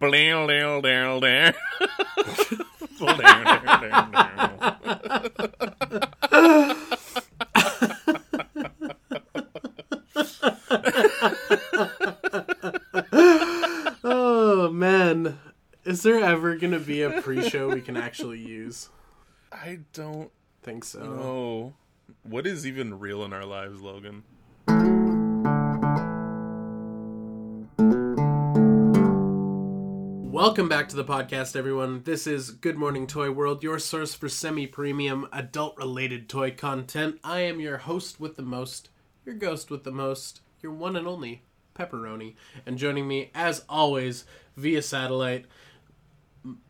Bling. Oh man, is there ever gonna be a pre-show we can actually use? I don't Think so. know. What is even real in our lives, Logan? Welcome back to the podcast, everyone. This is Good Morning Toy World, your source for semi-premium adult-related toy content. I am your host with the most, your ghost with the most, your one and only pepperoni, and joining me, as always, via satellite,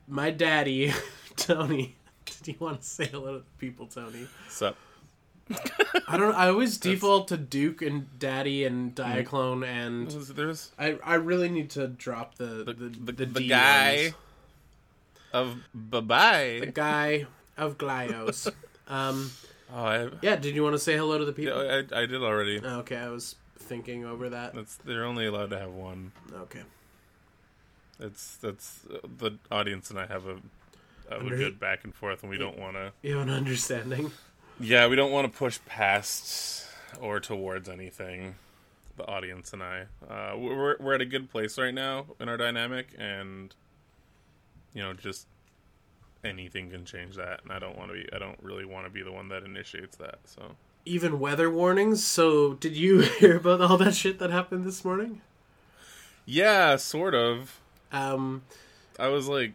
my daddy, Tony. Did you want to say hello to the people, Tony? Sup? I don't. I always default to Duke and Daddy and Diaclone, and There's, I I really need to drop the the the, the, the, guy of bye bye. the guy of Glyos. um, Oh, I, yeah. Did you want to say hello to the people? I, I did already. Okay, I was thinking over that. That's they're only allowed to have one. Okay. It's that's uh, the audience and I have a have a good back and forth, and we don't want to. You have an understanding. Yeah, we don't want to push past or towards anything. The audience and I, uh, we're we're at a good place right now in our dynamic, and you know, just anything can change that. And I don't want to be. I don't really want to be the one that initiates that. So Even weather warnings. So, did you hear about all that shit that happened this morning? yeah, sort of. Um, I was like,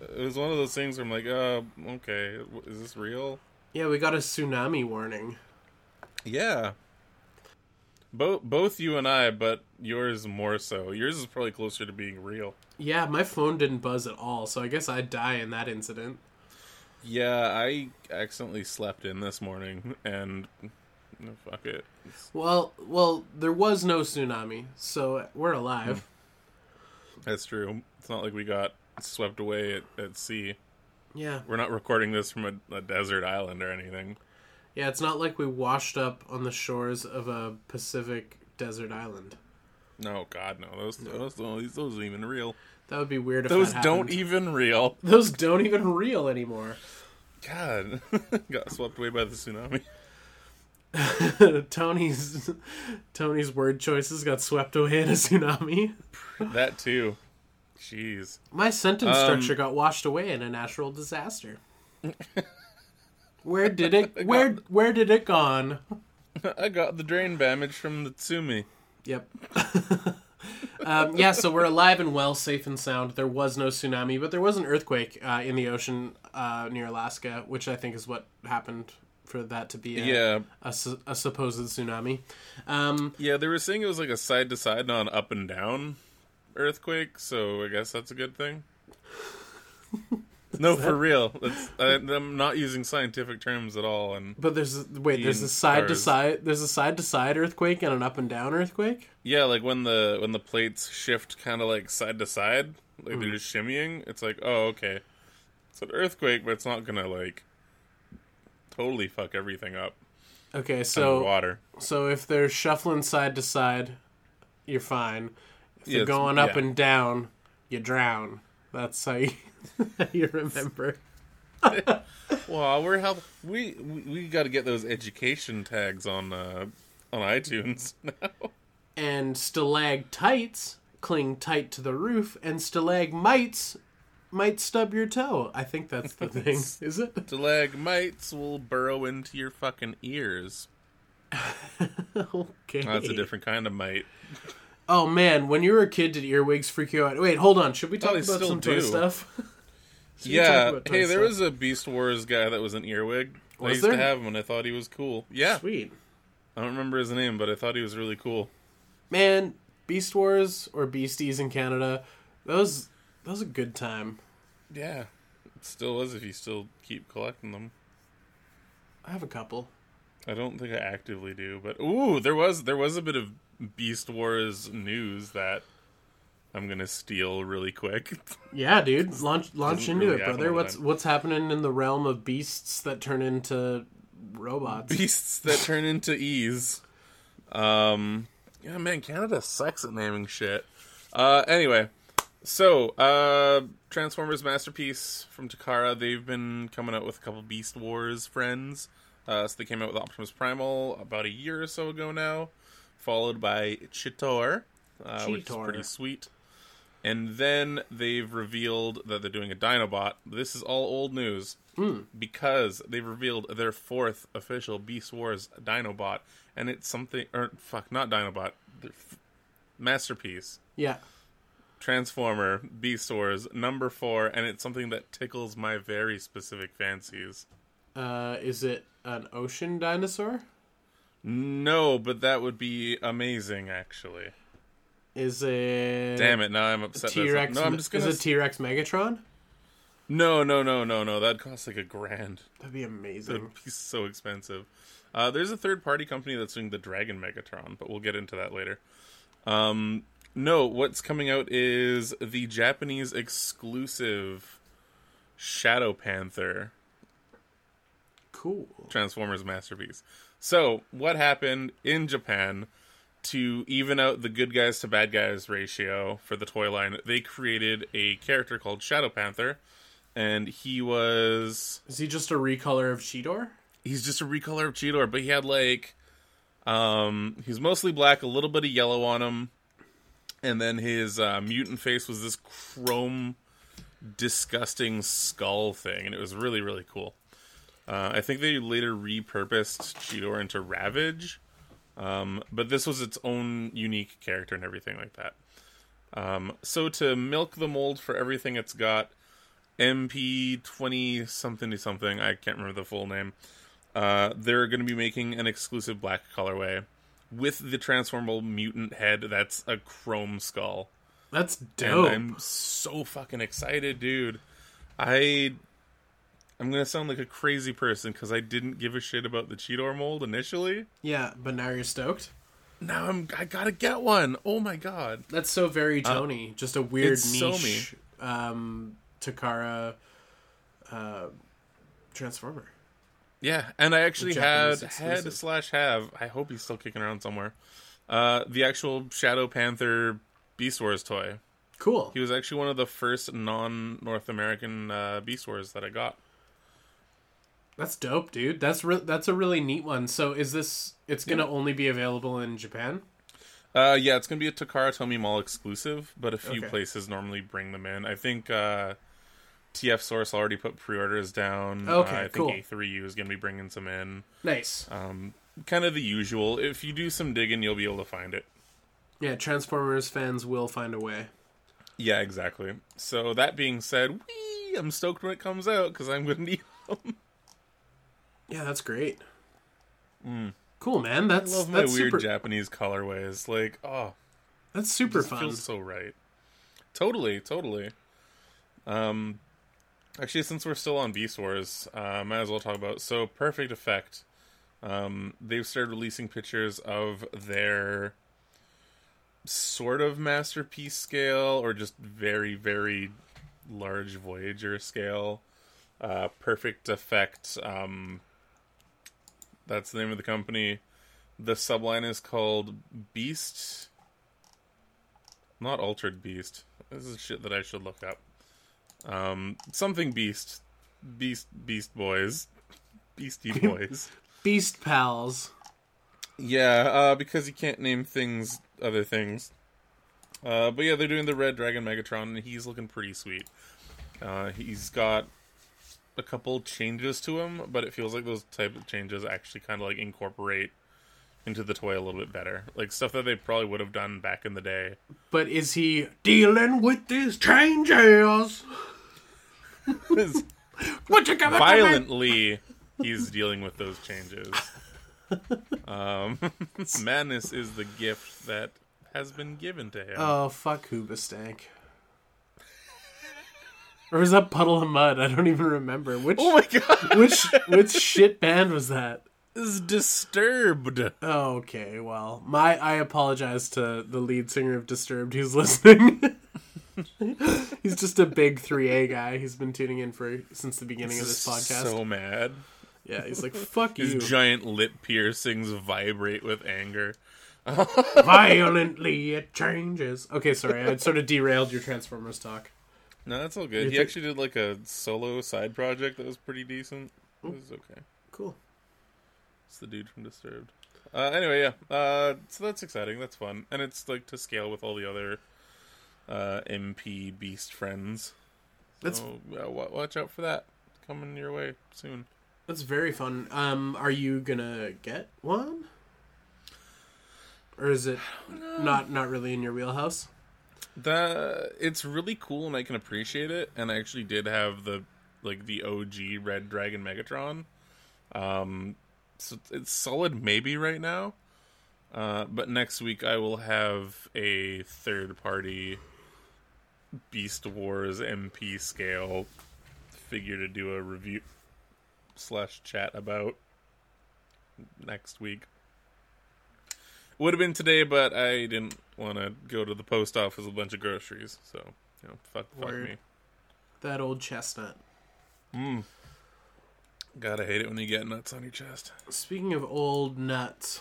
it was one of those things where I'm like, uh, okay, is this real? Yeah, we got a tsunami warning. Yeah. Both both you and I, but yours more so. Yours is probably closer to being real. Yeah, my phone didn't buzz at all, so I guess I'd die in that incident. Yeah, I accidentally slept in this morning, and no, fuck it. It's- Well, well, there was no tsunami, so we're alive. Hmm. that's true. It's not like we got swept away at, at sea. Yeah, We're not recording this from a, a desert island or anything. yeah. It's not like we washed up on the shores of a Pacific desert island. No, God, no. Those those those, those aren't even real. That would be weird if Those don't even real. Those don't even real anymore. God, got swept away by the tsunami. Tony's Tony's word choices got swept away in a tsunami. That too. Jeez. My sentence Um, structure got washed away in a natural disaster. Where did it? Where where did it gone? I got the drain damage from the tsumi. Yep. um, yeah, so we're alive and well, safe and sound. There was no tsunami, but there was an earthquake uh, in the ocean uh, near Alaska, which I think is what happened for that to be a, Yeah, a, su- a supposed tsunami. Um, yeah. They were saying it was like a side to side, not an up and down earthquake. So I guess that's a good thing. no, for real. I, I'm not using scientific terms at all. And but there's a- wait, there's a side to side, there's a side to side earthquake and an up and down earthquake. yeah, like when the when the plates shift, kind of like side to side, like they're hmm. just shimmying. It's like, oh, okay, it's an earthquake, but it's not gonna like totally fuck everything up. Okay, so water. so if they're shuffling side to side, you're fine. If they're going up yeah. and down, you drown. That's how you, you remember. Well, we're help. We we, we got to get those education tags on uh, on iTunes now. and stalactites cling tight to the roof, and stalagmites might stub your toe. I think that's the thing, is it? Stalagmites will burrow into your fucking ears. okay. That's a different kind of mite. Oh man, when you were a kid, did earwigs freak you out? Wait, hold on. Should we oh, talk they about some toy stuff? Yeah. toy Hey, there stuff? was a Beast Wars guy that was an earwig. I used there? to have him, and I thought he was cool. Yeah. sweet I don't remember his name, but I thought he was really cool. man. Beast Wars or Beasties in Canada, that was that was a good time. Yeah. It still is if you still keep collecting them. I have a couple. I don't think I actively do, but ooh, there was there was a bit of Beast Wars news that I'm gonna steal really quick. Yeah, dude, launch launch into really it, brother. What's time. what's happening in the realm of beasts that turn into robots? Beasts that turn into E's. Um, yeah, man, Canada sucks at naming shit. Uh, anyway, So, uh, Transformers Masterpiece from Takara, they've been coming out with a couple Beast Wars friends. Uh, so they came out with Optimus Primal about a year or so ago now, followed by Cheetor, uh, which is pretty sweet. And then they've revealed that they're doing a Dinobot. This is all old news because they've revealed their fourth official Beast Wars Dinobot, and it's something, or fuck, not Dinobot, f- Masterpiece. Yeah. Transformer Beast Wars number four, and it's something that tickles my very specific fancies. Uh, is it an ocean dinosaur? No, but that would be amazing, actually. Is it Damn it! Now I'm upset. T Rex? No, I'm just gonna. Is it T Rex Megatron? no, no, no, no, no. That costs like a grand. That'd be amazing. That'd be so expensive. Uh, there's a third party company that's doing the Dragon Megatron, but we'll get into that later. Um, no, what's coming out is the Japanese exclusive Shadow Panther Cool. Transformers masterpiece. So, what happened in Japan to even out the good guys to bad guys ratio for the toy line? They created a character called Shadow Panther, and he was Is he just a recolor of Cheetor? he's just a recolor of Cheetor, but he had like um he's mostly black, a little bit of yellow on him, and then his uh, mutant face was this chrome, disgusting skull thing, and it was really really cool. Uh, I think they later repurposed Cheetor into Ravage, um, but this was its own unique character and everything like that. Um, so to milk the mold for everything it's got, MP twenty something to something, I can't remember the full name. Uh, they're going to be making an exclusive black colorway with the transformable mutant head that's a chrome skull. That's And. I'm so fucking excited, dude. I I'm gonna sound like a crazy person because I didn't give a shit about the Cheetor mold initially. Yeah, but now you're stoked. Now I'm I gotta get one. Oh my god. That's so very Tony. Just a weird Uh, it's so niche um, Takara uh, Transformer. Yeah, and I actually had had slash have. I hope he's still kicking around somewhere. Uh, the actual Shadow Panther Beast Wars toy. Cool. He was actually one of the first non North American uh, Beast Wars that I got. That's dope, dude. That's re- that's a really neat one. So is this? It's gonna only be available in Japan. Uh, yeah, it's gonna be a Takara Tomy Mall exclusive, but a few Okay. places normally bring them in. I think uh, TF Source already put pre-orders down. Okay, uh, I think cool. A3U is gonna be bringing some in. Nice. Um, kind of the usual. If you do some digging, you'll be able to find it. Yeah, Transformers fans will find a way. Yeah, exactly. So that being said, wee, I'm stoked when it comes out because I'm gonna need. Yeah, that's great. Cool, man. That's Mm. I love my that's weird super. Japanese colorways. Like, oh, that's super fun. feels so right. Totally, totally. Um, actually, since we're still on Beast Wars, uh, might as well talk about so Perfect Effect. Um, they've started releasing pictures of their sort of masterpiece scale, or just very, very large Voyager scale. Uh, Perfect Effect. Um, that's the name of the company. The subline is called Beast not altered beast. This is shit that I should look up. Um, something beast, beast, beast boys, beastie boys. Beast pals. yeah, uh, because you can't name things other things. Uh, but yeah, they're doing the Red Dragon Megatron, and he's looking pretty sweet. Uh, he's got a couple changes to him, but it feels like those type of changes actually kind of like incorporate into the toy a little bit better, like stuff that they probably would have done back in the day. But is he dealing with these changes? What you got? violently he's dealing with those changes um madness is the gift that has been given to him Oh fuck, Hoobastank. Or was that Puddle of Mudd? I don't even remember. Which oh my god which which shit band was that? is disturbed Oh, okay, well, my I apologize to the lead singer of Disturbed who's listening. He's just a big 3A guy. He's been tuning in for since the beginning of this podcast. so mad yeah, he's like, "Fuck his you." giant lip piercings vibrate with anger Violently it changes. Okay, sorry, I sort of derailed your Transformers talk. No, that's all good. You he think- actually did like a solo side project that was pretty decent. It was okay. Cool. It's the dude from Disturbed. Uh, anyway, yeah. Uh, so that's exciting. That's fun, and it's like to scale with all the other uh, MP Beast friends. That's So uh, wa- watch out for that coming your way soon. that's very fun. Um, are you gonna get one, or is it not not really in your wheelhouse? The it's really cool, and I can appreciate it. And I actually did have the like the OG Red Dragon Megatron. Um, so it's solid maybe right now. Uh, but next week I will have a third party Beast Wars MP scale figure to do a review slash chat about next week. Would have been today, but I didn't want to go to the post office with a bunch of groceries. So, you know, fuck, fuck me. That old chestnut. Mm. Gotta hate it when you get nuts on your chest. Speaking of old nuts,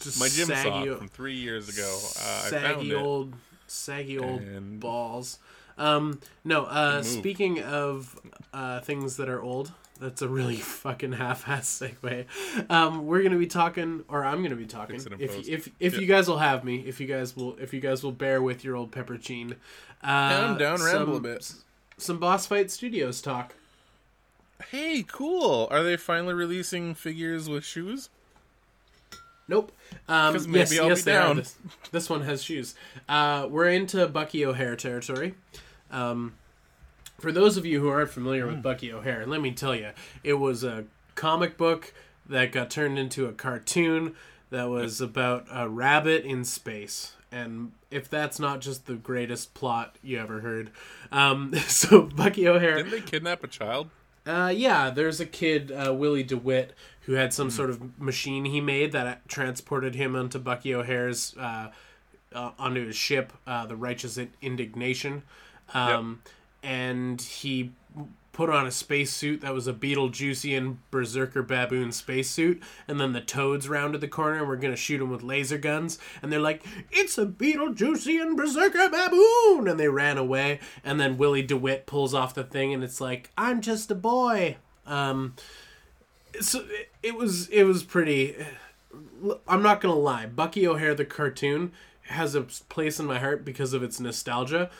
just My gym saggy, sock from three years ago. Uh, I found saggy old, saggy old And- balls. Um, no. Uh, speaking of uh, things that are old, that's a really fucking half-ass segue. Um, we're gonna be talking, or I'm gonna be talking. Fix it in If if if Yeah. you guys will have me, if you guys will, if you guys will bear with your old peppercine. Uh, Yeah, I'm down. Ramble a some- bit. Some Boss Fight Studios talk. Hey, cool. Are they finally releasing figures with shoes? Nope. Um, yes, I'll yes, be they are. down. This, this one has shoes. Uh, we're into Bucky O'Hare territory. Um, for those of you who aren't familiar Hmm. with Bucky O'Hare, let me tell you, it was a comic book that got turned into a cartoon that was about a rabbit in space. And if that's not just the greatest plot you ever heard, um, so Bucky O'Hare. Didn't they kidnap a child? Uh, yeah, there's a kid, uh, Willie DeWitt, who had Hmm. some sort of machine he made that transported him onto Bucky O'Hare's uh, uh, onto his ship, uh, the Righteous Indignation, um, and he put on a spacesuit that was a Betelgeusian berserker baboon spacesuit, and then the toads rounded the corner and were gonna shoot him with laser guns, and they're like, "It's a Betelgeusian berserker baboon," and they ran away, and then Willie DeWitt pulls off the thing, and it's like, "I'm just a boy." Um, so it, it was it was pretty. I'm not gonna lie, Bucky O'Hare the cartoon has a place in my heart because of its nostalgia.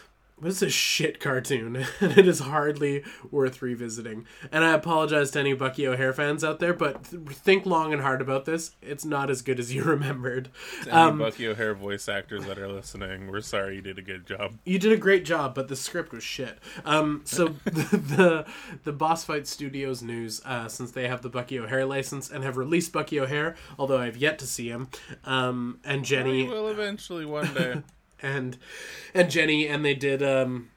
But is a shit cartoon, and it is hardly worth revisiting. And I apologize to any Bucky O'Hare fans out there, but th- think long and hard about this. It's not as good as you remembered. Any Um, Bucky O'Hare voice actors that are listening, we're sorry you did a good job. you did a great job, but the script was shit. Um, so the, the the Boss Fight Studios news, uh, since they have the Bucky O'Hare license and have released Bucky O'Hare, although I've yet to see him, um, and We Jenny will eventually one day. And and Jenny, and they did. Um,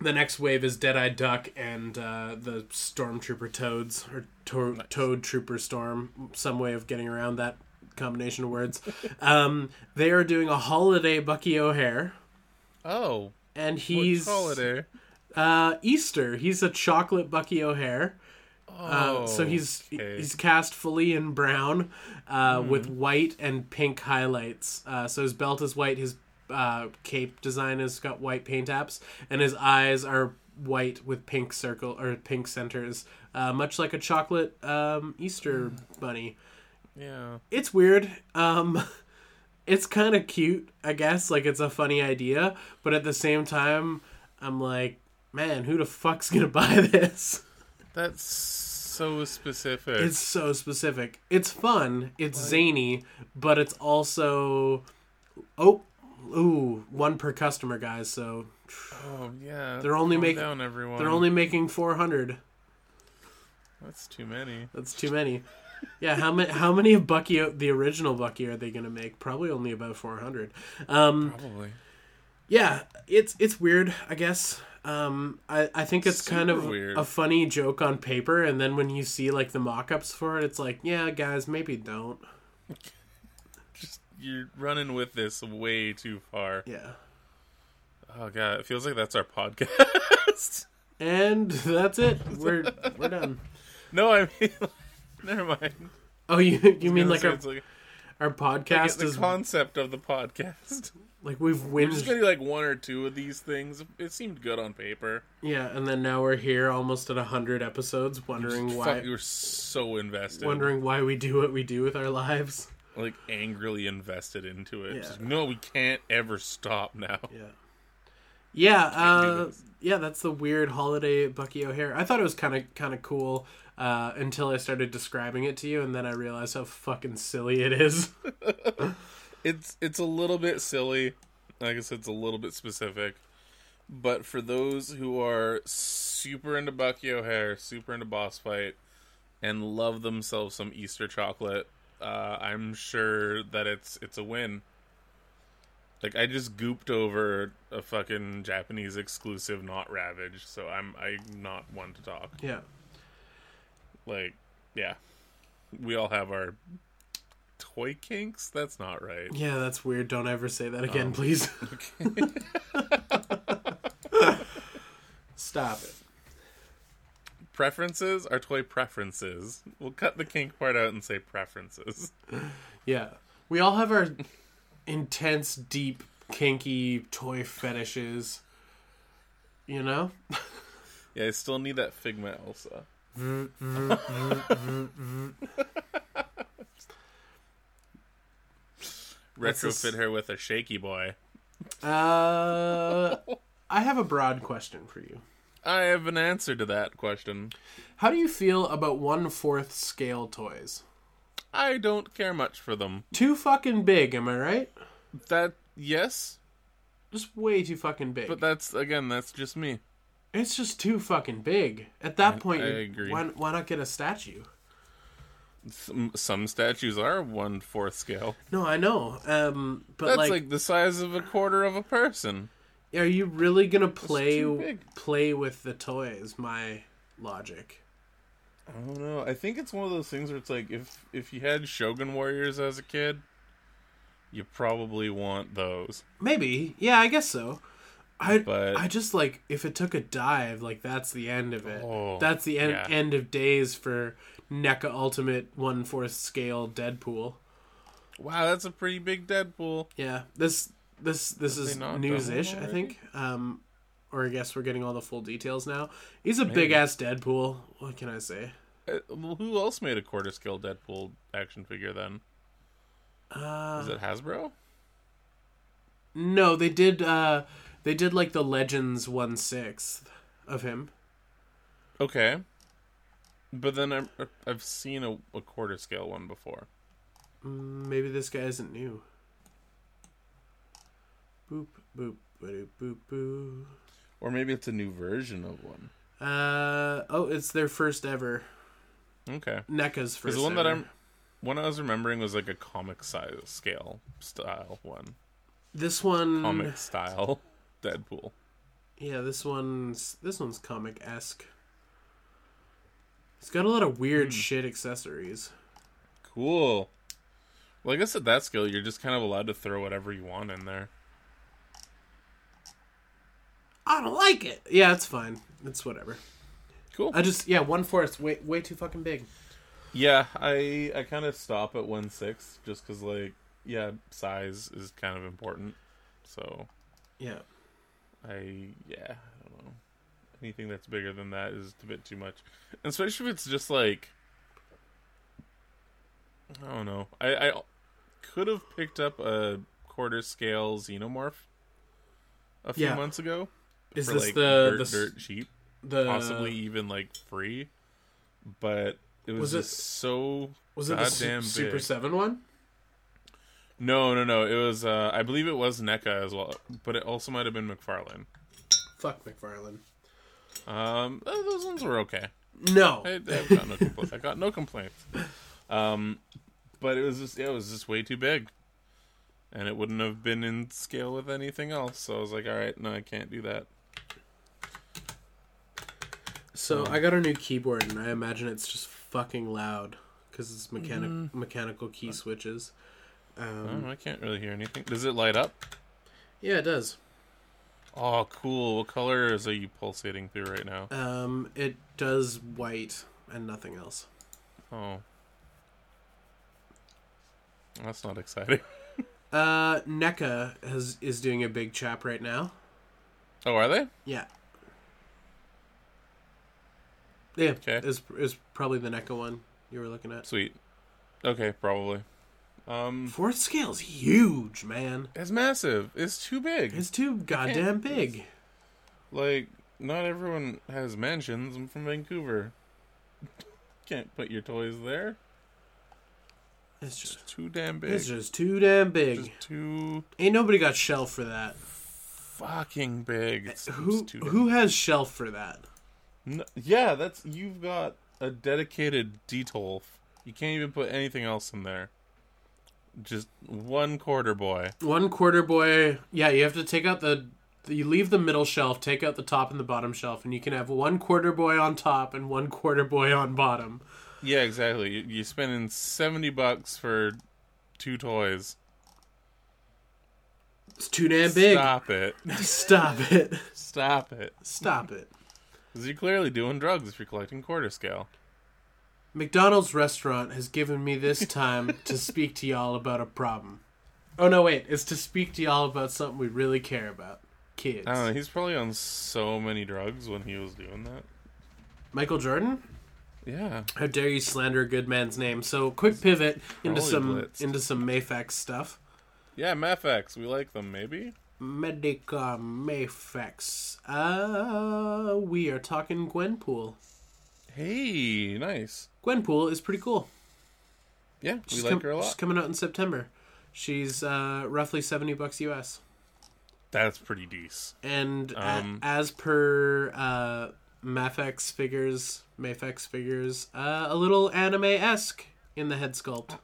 the next wave is Dead Eye Duck and uh, the Stormtrooper Toads or to- Toad Trooper Storm. Some way of getting around that combination of words. um, they are doing a holiday Bucky O'Hare, oh, and he's holiday? uh, Easter. He's a chocolate Bucky O'Hare. Oh, Uh, so he's okay. he's cast fully in brown, uh, Hmm. with white and pink highlights. Uh, so his belt is white. His uh, cape design has got white paint apps, and his eyes are white with pink circle or pink centers, uh, much like a chocolate um, Easter Hmm. bunny. yeah. It's weird. Um, it's kind of cute, I guess. Like it's a funny idea, but at the same time, I'm like, man, who the fuck's gonna buy this? That's so specific. It's so specific. It's fun. It's zany, but it's also oh, ooh, one per customer, guys. So oh yeah. They're only down everyone. they're only making four hundred. That's too many. That's too many. Yeah, how many? How many of Bucky, the original Bucky, are they gonna make? Probably only about four hundred. Um, Probably. yeah, it's it's weird. I guess. Um, I I think it's kind of weird. a funny joke on paper, and then when you see like the mock-ups for it, it's like, yeah, guys, maybe don't. You're running with this way too far. Yeah. Oh god, it feels like that's our podcast. And that's it. We're we're done. no, I mean, never mind. Oh, you you mean like our like our podcast the is concept of the podcast. like we've We're just whinged, getting like one or two of these things. It seemed good on paper. yeah, and then now we're here almost at hundred episodes, wondering why, were so invested. wondering why we do what we do with our lives. Like angrily invested into it. Yeah. Just, no, we can't ever stop now. Yeah. Yeah, uh, yeah, that's the weird holiday Bucky O'Hare. I thought it was kind of kind of cool uh, until I started describing it to you, and then I realized how fucking silly it is. It's it's a little bit silly. Like I said, it's a little bit specific. But for those who are super into Bucky O'Hare, super into boss fight, and love themselves some Easter chocolate, uh, I'm sure that it's it's a win. Like I just gooped over a fucking Japanese exclusive, not Ravage, so I'm I'm not one to talk. yeah, Like, yeah, we all have our toy kinks. That's not right. yeah, that's weird. Don't ever say that again, Oh. please. Stop it. Preferences are toy preferences. We'll cut the kink part out and say preferences. Yeah, we all have our intense, deep, kinky toy fetishes. You know. Yeah, I still need that Figma Elsa. That's a s- Retrofit her with a shaky boy. Uh, I have a broad question for you. I have an answer to that question. How do you feel about one fourth scale toys? I don't care much for them. Too fucking big, am I right? That yes, Just way too fucking big. but that's again that's just me. it's just too fucking big. At that point, I agree. Why, why not get a statue? Some, some statues are one fourth scale. No, I know. Um, but That's like, like, the size of a quarter of a person. Are you really gonna play play with the toys? My logic. I don't know. I think it's one of those things where it's like if if you had Shogun Warriors as a kid, you probably want those. Maybe, yeah, I guess so. I But- I just like if it took a dive, like that's the end of it. Oh, that's the end yeah. end of days for NECA Ultimate one fourth scale Deadpool. Wow, that's a pretty big Deadpool. Yeah, this this this Have is they not news-ish. I think. Um, or I guess we're getting all the full details now. He's a big ass Deadpool. What can I say? Uh, well, who else made a quarter scale Deadpool action figure then? Uh, Is it Hasbro? no, they did. Uh, they did like the Legends one sixth of him. Okay. But then I'm, I've seen a, a quarter scale one before. Mm, maybe this guy isn't new. Boop boop boop boop boop. Or maybe it's a new version of one. Uh oh, it's their first ever. Okay. NECA's first. the one that. I'm, one I was remembering was like a comic size scale style one, This one. comic style Deadpool. Yeah, this one's this one's comic esque. It's got a lot of weird shit accessories. Cool. Well, I guess at that scale, you're just kind of allowed to throw whatever you want in there. I don't like it. Yeah, it's fine. It's whatever. Cool. I just yeah, one fourth way way too fucking big. Yeah, I I kind of stop at one six just because like yeah, size is kind of important. So Yeah. I yeah, I don't know. Anything that's bigger than that is a bit too much, and especially if it's just like I don't know. I I could have picked up a quarter scale xenomorph a few Yeah. months ago Is for this like the dirt, the dirt cheap, the possibly even like free, but it was, Was it- so was it the Su- Super big. Seven one? No, no, no. It was. Uh, I believe it was NECA as well, but it also might have been McFarlane. Fuck McFarlane. Um, uh, those ones were okay. No. I, I've got no complaints. I got no complaints. Um, but it was just it was just way too big, and it wouldn't have been in scale with anything else. So I was like, all right, no, I can't do that. So I got a new keyboard, and I imagine it's just fucking loud because it's mechanic Mm. mechanical key switches. Um, Oh, I can't really hear anything. Does it light up? yeah, it does. Oh, cool. What colors are you pulsating through right now? Um, it does white and nothing else. Oh, That's not exciting. Uh, NECA has is doing a big chap right now. Oh, are they? Yeah. Yeah, Okay. is is probably the NECA one you were looking at. Sweet. Okay, probably. Um, Fourth scale's huge, man. it's massive. It's too big. It's too goddamn big. Like, not everyone has mansions. I'm from Vancouver. Can't put your toys there. It's just It's too damn big. it's just too damn big. Just too Ain't nobody got shelf for that. fucking big. It's, Who it's too damn- who has shelf for that? No, yeah, that's you've got a dedicated detolf. You can't even put anything else in there. Just one quarter boy. One quarter boy. Yeah, you have to take out the. You leave the middle shelf, take out the top and the bottom shelf, and you can have one quarter boy on top and one quarter boy on bottom. Yeah, exactly. You- You're spending seventy bucks for two toys. It's too damn big. Stop it! Stop it. Stop it! Stop it. Because you're clearly doing drugs if you're collecting quarter scale. McDonald's restaurant has given me this time to speak to y'all about a problem. Oh no, wait, it's to speak to y'all about something we really care about. Kids. I don't know. He's probably on so many drugs when he was doing that. Michael Jordan? Yeah. How dare you slander a good man's name? So quick pivot into Probably some blitzed. into some Mafex stuff. Yeah, Mafex. We like them, maybe? Medicom Mafex. Uh we are talking Gwenpool. Hey, nice. Gwenpool is pretty cool. Yeah, we She's, like com- her a lot. she's coming out in September. She's uh, roughly seventy bucks US. That's pretty decent. And a- Um, as per uh, Mafex figures, Mafex figures, uh, a little anime esque in the head sculpt.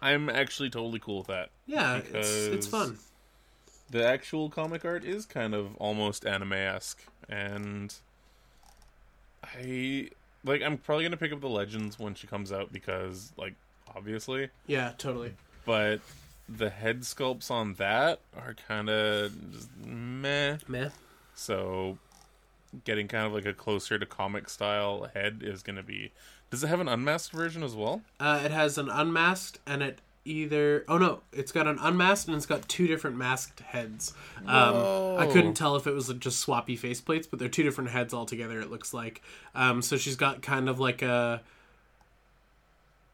I'm actually totally cool with that. Yeah, it's it's fun. The actual comic art is kind of almost anime esque, and I like. I'm probably gonna pick up the Legends when she comes out because, like, obviously, Yeah, totally. but the head sculpts on that are kind of meh. Meh. So, getting kind of like a closer to comic style head is gonna be. Does it have an unmasked version as well? Uh, it has an unmasked and it either oh no it's got an unmasked and it's got two different masked heads um, i couldn't tell if it was just swappy faceplates but they're two different heads altogether it looks like um, so she's got kind of like a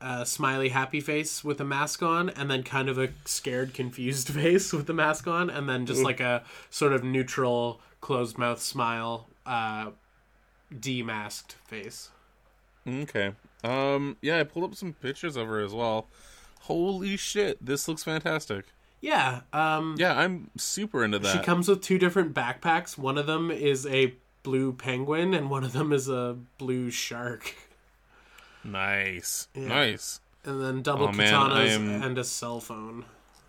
a smiley happy face with a mask on and then kind of a scared confused face with the mask on and then just like a sort of neutral closed mouth smile uh demasked face Okay. Um. Yeah, I pulled up some pictures of her as well. Holy shit! This looks fantastic. yeah um Yeah, I'm super into that. She comes with two different backpacks. One of them is a blue penguin, and one of them is a blue shark. nice, Yeah. nice. And then double Oh, katanas am- and a cell phone.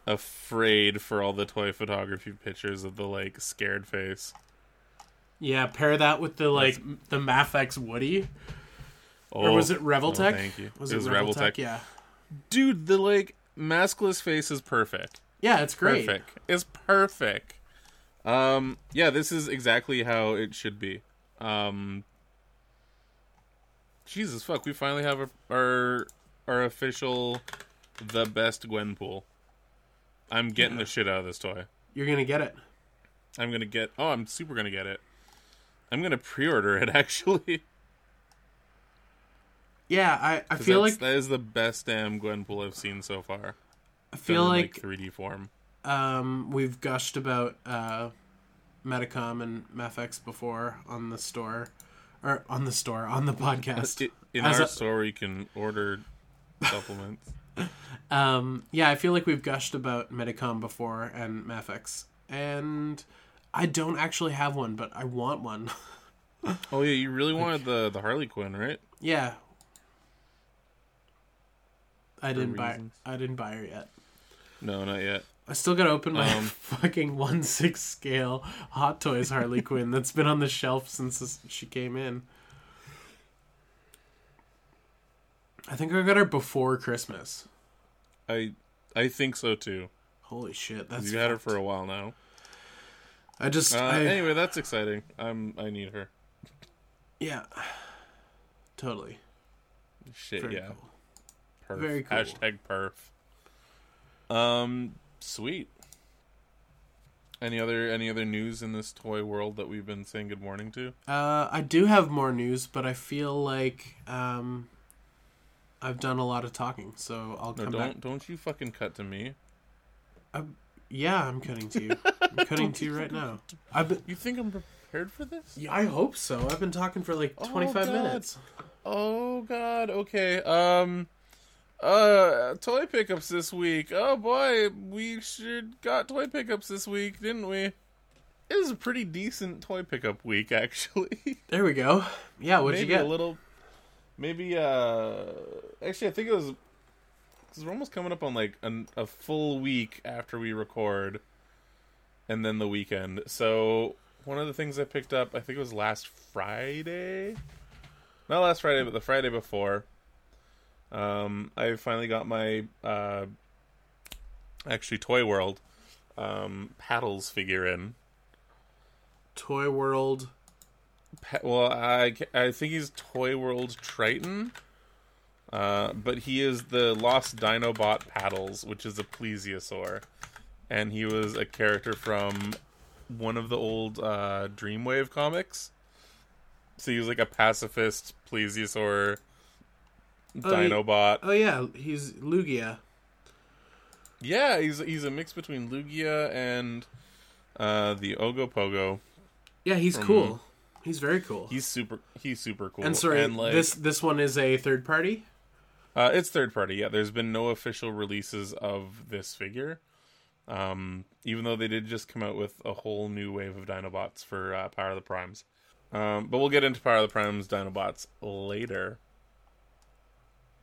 Afraid for all the toy photography pictures of the like scared face. Yeah, pair that with the like m- the Mafex Woody, Oh, or was it Revoltech? oh, thank you. Was it was Revoltech. Yeah, Dude, the like maskless face is perfect. yeah, it's great. Perfect. It's perfect. Um. Yeah, this is exactly how it should be. Um. Jesus fuck! We finally have a, our our official the best Gwenpool. I'm getting Yeah. the shit out of this toy. You're gonna get it. I'm gonna get. Oh, I'm super gonna get it. I'm gonna pre-order it actually. Yeah, I, I feel like that is the best damn Gwenpool I've seen so far. I feel in, like 3D form. um, we've gushed about uh, Medicom and Mafex before on the store, or on the store on the podcast. In As our a- store, you can order supplements. Um, yeah, I feel like we've gushed about Medicom before and Mafex, and I don't actually have one, but I want one. Oh yeah, you really wanted the the Harley Quinn, right? yeah, I didn't buy. reasons. I didn't buy her yet. No, not yet. I still gotta open my Um, fucking one six scale Hot Toys Harley Quinn that's been on the shelf since this, she came in. I think I got her before Christmas. I I think so too. Holy shit, that's you had her for a while now. I just Uh, I, Anyway, that's exciting. I'm I need her. yeah, totally. Shit, Very yeah. cool. Perf. Very cool. Hashtag perf. Um, sweet. Any other any other news in this toy world that we've been saying good morning to? Uh, I do have more news, but I feel like um, I've done a lot of talking, so I'll No, come don't back. don't you fucking cut to me. Yeah, I'm cutting to you. I'm cutting to you right now. I've been. You think I'm prepared for this? Yeah, I hope so. I've been talking for like Oh, 25 God. minutes. Oh God. Okay. Um. Uh, toy pickups this week. Oh boy, we should got toy pickups this week, didn't we? It was a pretty decent toy pickup week, actually. There we go. Yeah, what'd maybe you get? a little. Maybe uh, actually, I think it was. Cause we're almost coming up on like an, a full week after we record, and then the weekend. So one of the things I picked up, I think it was last Friday. Not last Friday, but the Friday before. Um, I finally got my uh, actually Toy World um, paddles figure in. Toy World. Pa- well, I I think he's Toy World Triton. Uh, but he is the Lost Dinobot Paddles, which is a plesiosaur, and he was a character from one of the old uh, Dreamwave comics. So he was like a pacifist plesiosaur Oh, he- Dinobot. Oh yeah, he's Lugia. Yeah, he's he's a mix between Lugia and uh, the Ogopogo. Yeah, he's From- cool. He's very cool. He's super. He's super cool. and sorry, like, this this one is a third party. Uh, it's third party. Yeah, there's been no official releases of this figure. Um, even though they did just come out with a whole new wave of Dinobots for uh, Power of the Primes. Um, but we'll get into Power of the Primes Dinobots later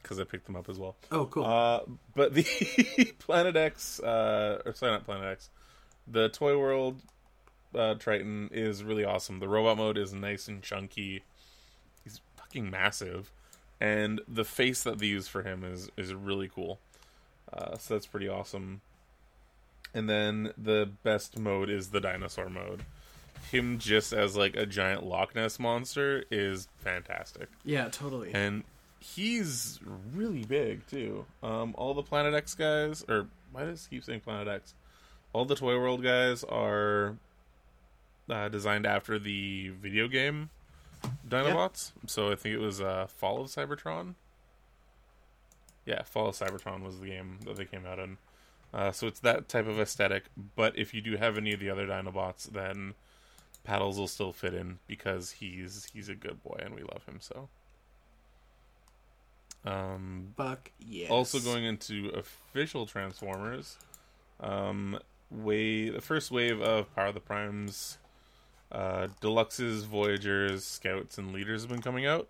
because I picked them up as well. Oh, cool. Uh, but the Planet X, uh, or sorry, not Planet X, the Toy World uh, Triton is really awesome. The robot mode is nice and chunky. He's fucking massive, and the face that they use for him is is really cool. Uh, so that's pretty awesome. And then the best mode is the dinosaur mode. Him just as like a giant Loch Ness monster is fantastic yeah, totally. and he's really big too. Um, all the Planet X guys, or why does he keep saying Planet X? All the Toy World guys are uh, designed after the video game Dinobots. So I think it was uh, Fall of Cybertron. Yeah, Fall of Cybertron was the game that they came out in. Uh, so it's that type of aesthetic. But if you do have any of the other Dinobots, then Paddles will still fit in because he's he's a good boy and we love him so. Um, Fuck yes. also going into official Transformers, um, way the first wave of Power of the Primes, uh, Deluxes, Voyagers, Scouts, and Leaders have been coming out.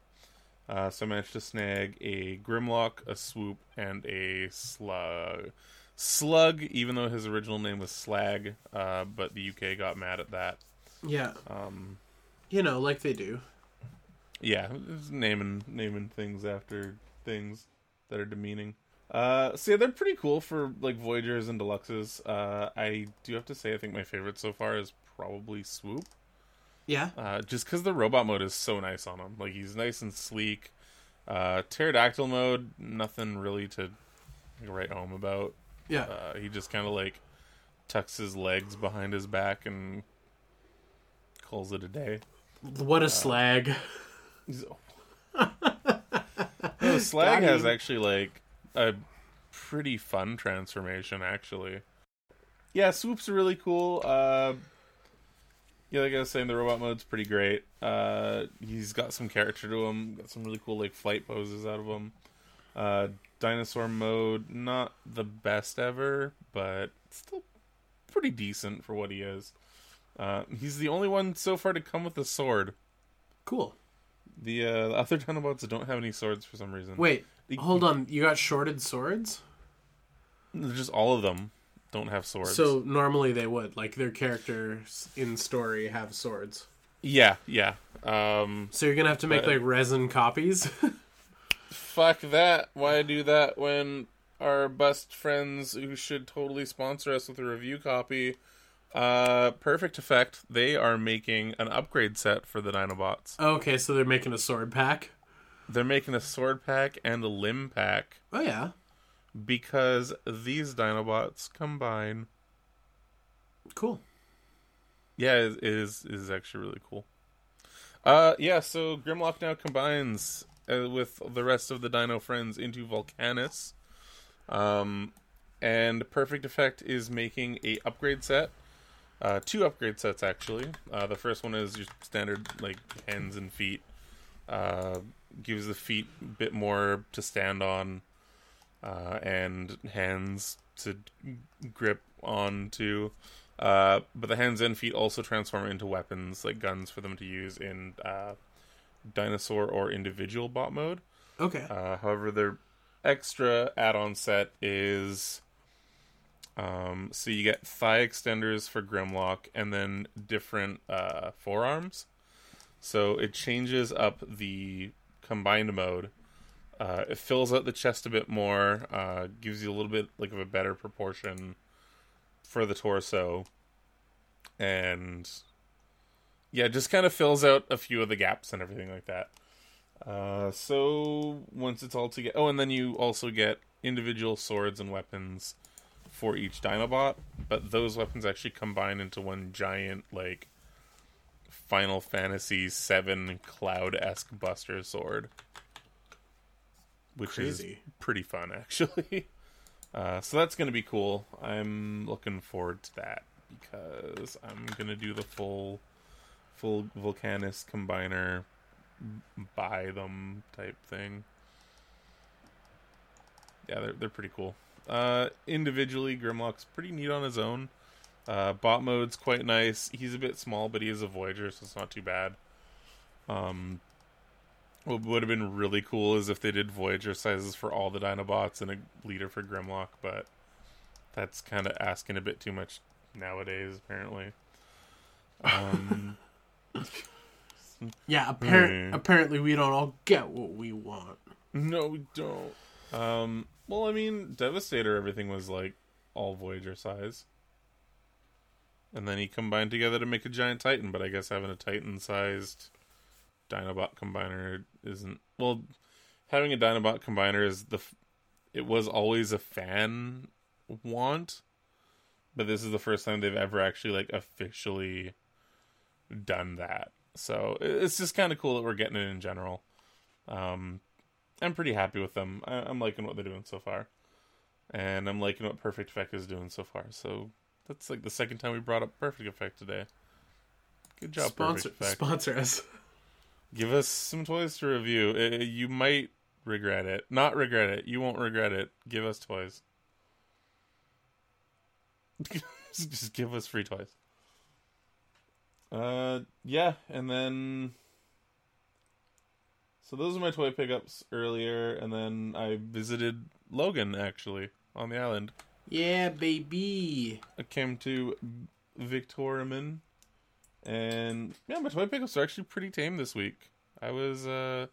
Uh, so I managed to snag a Grimlock, a Swoop, and a Slug. Slug, even though his original name was Slag, uh, but the UK got mad at that. yeah, Um, you know, like they do. Yeah, naming naming things after things that are demeaning. Uh, so yeah, they're pretty cool for like Voyagers and Deluxes. Uh, I do have to say, I think my favorite so far is probably Swoop. Yeah, Uh, just because the robot mode is so nice on him. Like he's nice and sleek. Uh, pterodactyl mode, nothing really to write home about. yeah. Uh, he just kind of like tucks his legs behind his back and calls it a day. what a slag. He's- Slag has actually like a pretty fun transformation, actually. Yeah, Swoop's are really cool. Uh, yeah, like I was saying, the robot mode's pretty great. Uh, he's got some character to him. Got some really cool like flight poses out of him. Uh, dinosaur mode, not the best ever, but still pretty decent for what he is. Uh, he's the only one so far to come with a sword. Cool. The, uh, the other Dinobots don't have any swords for some reason. Wait, The- hold on. You got shorted swords? just all of them don't have swords. So normally they would, like their characters in story have swords. yeah, yeah. Um, So you're gonna have to make But- like resin copies. fuck that. Why do that when our best friends who should totally sponsor us with a review copy, uh, Perfect Effect, they are making an upgrade set for the Dinobots. okay, so they're making a sword pack. They're making a sword pack and a limb pack, Oh yeah. because these Dinobots combine. Cool. Yeah, it is it is actually really cool. Uh, yeah. So Grimlock now combines uh, with the rest of the Dino friends into Volcanus. Um, and Perfect Effect is making a upgrade set. Uh, two upgrade sets actually. Uh, the first one is your standard like hands and feet. Uh, gives the feet a bit more to stand on, uh, and hands to grip onto. Uh, but the hands and feet also transform into weapons, like guns for them to use in uh, dinosaur or individual bot mode. Okay. Uh, however, their extra add-on set is um, so you get thigh extenders for Grimlock and then different uh, forearms. So it changes up the combined mode. Uh, it fills out the chest a bit more, uh, gives you a little bit like of a better proportion for the torso, and yeah, just kind of fills out a few of the gaps and everything like that. Uh, so once it's all together, oh, and then you also get individual swords and weapons for each Dinobot, but those weapons actually combine into one giant like Final Fantasy VII Cloud esque Buster sword, which Crazy. is pretty fun actually. Uh, so that's gonna be cool. I'm looking forward to that because I'm gonna do the full, full Volcanicus combiner, buy them type thing. Yeah, they're they're pretty cool. Uh, individually, Grimlock's pretty neat on his own. Uh, bot mode's quite nice. He's a bit small, but he is a Voyager, so it's not too bad. Um, what would have been really cool is if they did Voyager sizes for all the Dinobots and a leader for Grimlock, but that's kind of asking a bit too much nowadays, apparently. Um, Yeah. Appar- Hmm. Apparently, we don't all get what we want. no, we don't. Um, well, I mean, Devastator, everything was like all Voyager size. And then he combined together to make a giant Titan, but I guess having a Titan sized Dinobot combiner isn't. Well, having a Dinobot combiner is the. It was always a fan want, but this is the first time they've ever actually, like, officially done that. So it's just kind of cool that we're getting it in general. Um, I'm pretty happy with them. I, I'm liking what they're doing so far, and I'm liking what Perfect Effect is doing so far. So that's like the second time we brought up Perfect Effect today. Good job, sponsor Perfect Effect. sponsor us. Give us some toys to review. Uh, you might regret it. Not regret it. You won't regret it. Give us toys. Just give us free toys. Uh, yeah, and then. So those are my toy pickups earlier, and then I visited Logan actually on the island. Yeah, baby. I came to Victoriman, and yeah, my toy pickups are actually pretty tame this week. I was uh,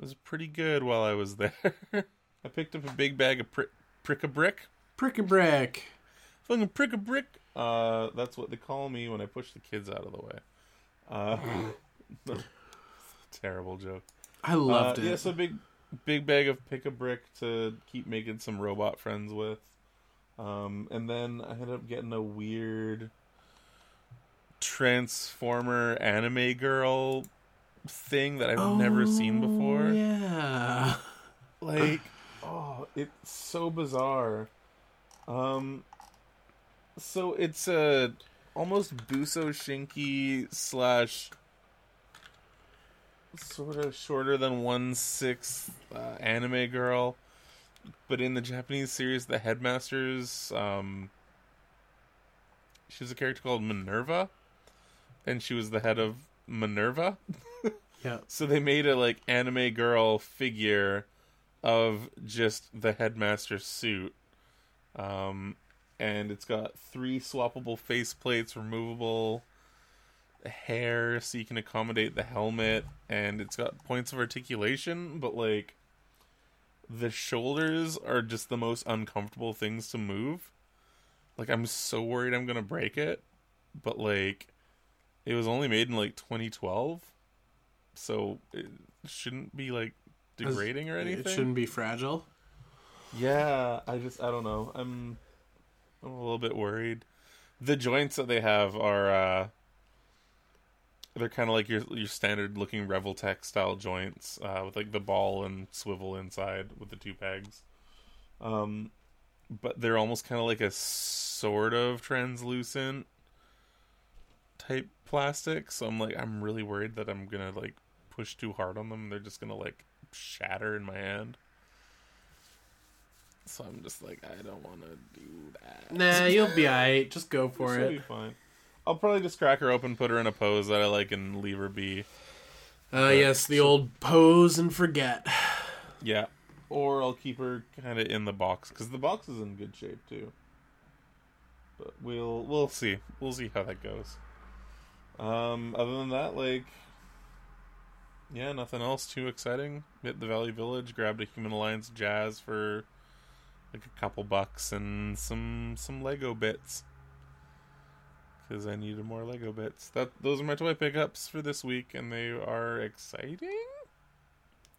I was pretty good while I was there. I picked up a big bag of prick prick a brick, Prick a brick. fucking prick a brick. Uh, that's what they call me when I push the kids out of the way. Uh, terrible joke. I loved uh, it. Yeah, so big, big bag of pick a brick to keep making some robot friends with, um, and then I ended up getting a weird Transformer anime girl thing that I've never seen Oh, before. Yeah. Like, oh, it's so bizarre. Um, so it's a almost Busou Shinki slash sort of shorter than one sixth uh, anime girl, but in the Japanese series, the headmasters, um, she was a character called Minerva, and she was the head of Minerva. Yeah. So they made a like anime girl figure of just the headmaster suit. Um and it's got three swappable face plates, removable hair so you can accommodate the helmet and it's got points of articulation, but like the shoulders are just the most uncomfortable things to move. Like I'm so worried I'm to break it, but like it was only made in like 2012 so it shouldn't be like degrading or anything. It shouldn't be fragile. Yeah, I just I don't know. I'm I'm a little bit worried. The joints that they have are uh they're kind of like your your standard looking Revoltech style joints uh, with like the ball and swivel inside with the two pegs. Um, but they're almost kind of like a sort of translucent type plastic. So I'm like I'm really worried that I'm gonna like push too hard on them. They're just gonna like shatter in my hand. So I'm just like I don't want to do that. Nah, you'll be alright. Just go for it. be fine. I'll probably just crack her open, put her in a pose that I like, and leave her be. Uh, yes, the old pose and forget. Yeah. Or I'll keep her kind of in the box because the box is in good shape too. But we'll we'll see. We'll see how that goes. Um, other than that, like, yeah, nothing else too exciting. Hit the Value Village, grabbed a Human Alliance Jazz for like a couple bucks and some some Lego bits because I needed more Lego bits. That those are my toy pickups for this week, and they are exciting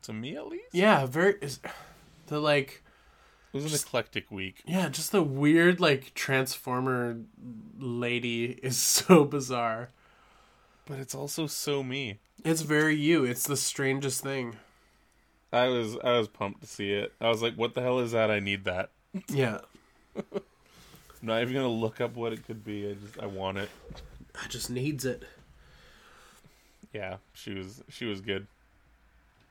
to me at least. Yeah, very. Is, the like, It was an eclectic week. yeah, just the weird like transformer lady is so bizarre. But it's also so me. It's very you. It's the strangest thing. I was I was pumped to see it. I was like, "What the hell is that? I need that." Yeah, I'm not even gonna look up what it could be. I just I want it. I just needs it. Yeah, she was she was good,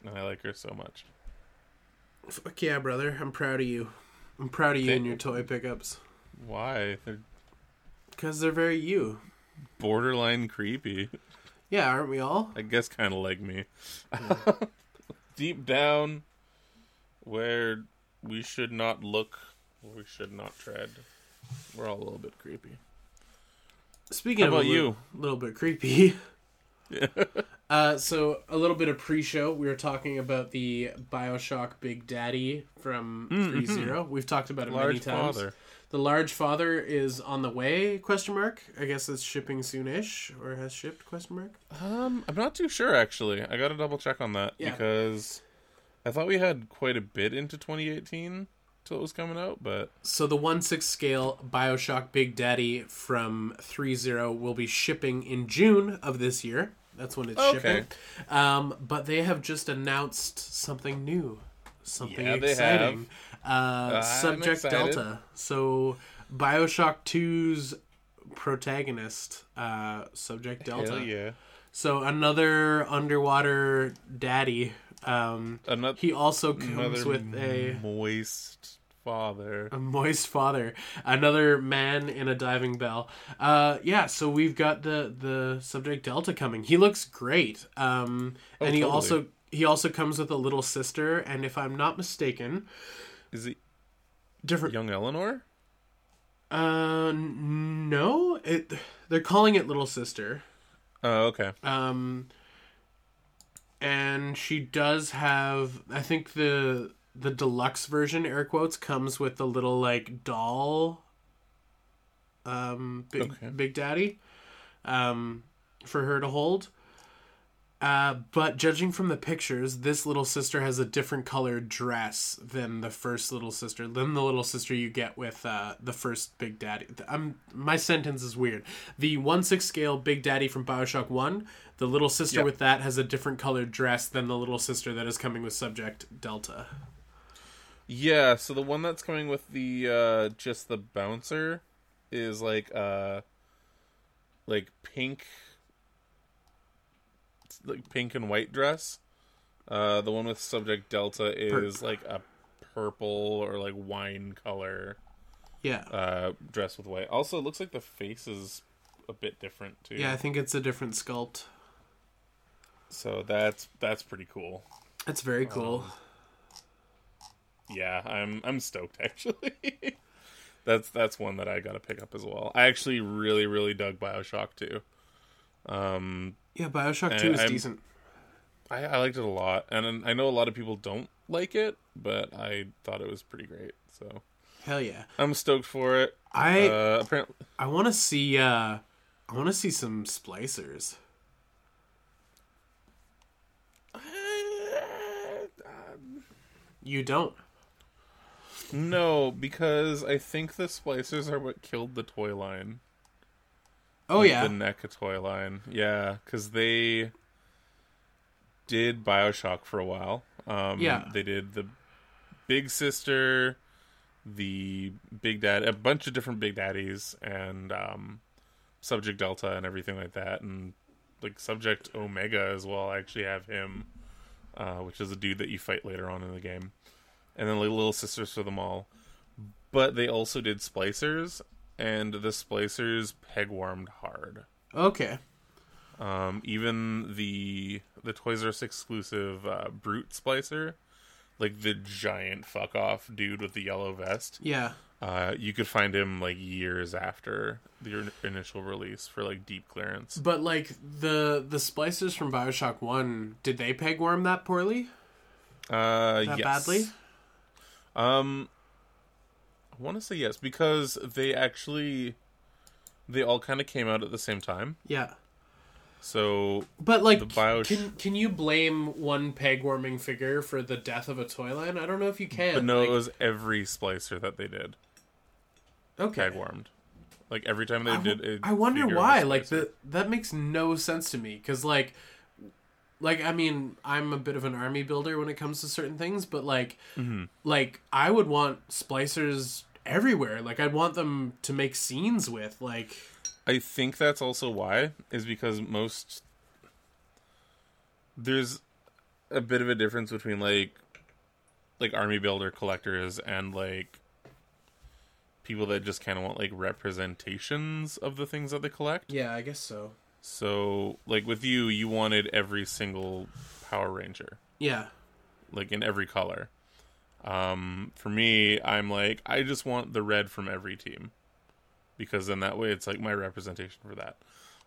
and I like her so much. Fuck yeah, brother. I'm proud of you. I'm proud of you Thank- and your toy pickups Why? They're because they're very you. borderline creepy. Yeah, aren't we all? I guess kind of like me. Deep down, where we should not look, we should not tread. We're all a little bit creepy. Speaking How of a about li- you? little bit creepy. Yeah. Uh, so a little bit of pre-show. We were talking about the Bioshock Big Daddy from Three Zero. We've talked about it many Mm, times. father. The large father is on the way? Question mark. I guess it's shipping soonish, or has shipped? Question mark. Um, I'm not too sure actually. I got to double check on that Yeah. because I thought we had quite a bit into 2018 till it was coming out, but So the one six scale Bioshock Big Daddy from Three Zero will be shipping in June of this year. That's when it's Okay. shipping. Um, but they have just announced something new, something Yeah, they exciting. Uh, Subject. Delta. So Bioshock 2's protagonist, uh, Subject Delta. hell yeah. So another underwater daddy. Um, Another he also comes with a moist father. a moist father, another man in a diving bell. Uh, yeah, so we've got the the subject Delta coming. He looks great, um, and he totally. also he also comes with a little sister. And if I'm not mistaken, Is he different. young Eleanor? Uh, no, it they're calling it little sister. Oh, okay. Um, and she does have. I think the the deluxe version, air quotes, comes with the little like doll. Um, big Okay. Big Daddy, um, for her to hold. Uh, but judging from the pictures, this little sister has a different colored dress than the first little sister, than the little sister you get with uh, the first Big Daddy. I'm, my sentence is weird. The 1 6 scale Big Daddy from Bioshock 1, the little sister Yep. with that has a different colored dress than the little sister that is coming with Subject Delta. Yeah, so the one that's coming with the uh just the bouncer is like uh like pink like pink and white dress. Uh the one with subject delta is like a purple or like wine color Yeah. uh dress with white. Also it looks like the face is a bit different too. Yeah, I think it's a different sculpt. So that's that's pretty cool. That's very cool. Yeah, I'm I'm stoked actually. that's that's one that I got to pick up as well. I actually really really dug BioShock 2. Um yeah, Bioshock 2 is I'm- decent. I, I liked it a lot and I know a lot of people don't like it, but I thought it was pretty great. So, Hell yeah. I'm stoked for it. I Uh apparently I want to see uh I want to see some splicers. You don't. No, because I think the splicers are what killed the toy line. Oh Like, yeah, the NECA toy line. Yeah, because they did Bioshock for a while. Um, Yeah. they did the Big Sister, the Big Dad, a bunch of different Big Daddies, and um, Subject Delta and everything like that, and like Subject Omega as well. I actually have him, uh, which is a dude that you fight later on in the game, and then like little sisters for them all. But they also did Splicers, and the Splicers peg warmed hard. okay. Um, even the the Toys R Us exclusive uh, Brute Splicer, like the giant fuck off dude with the yellow vest, Yeah. uh, you could find him like years after the initial release for like deep clearance. But like the the splicers from Bioshock One, did they pegwarm that poorly? Uh, That yes. badly? Um, I want to say yes because they actually they all kind of came out at the same time. Yeah. So But like, The Bios- can can you blame one pegwarming figure for the death of a toy line? I don't know if you can. but no, like, it was every splicer that they did okay. peg warmed. Like every time they I, did, I wonder why. Like the that makes no sense to me because like, like I mean, I'm a bit of an army builder when it comes to certain things, but like, Mm-hmm. like I would want splicers everywhere. Like I'd want them to make scenes with. Like, I think that's also why is because most there's a bit of a difference between like like army builder collectors and like people that just kind of want like representations of the things that they collect. yeah, I guess so. So, like with you, you wanted every single Power Ranger, Yeah, like in every color. Um, for me, I'm like I just want the red from every team because then that way it's like my representation for that.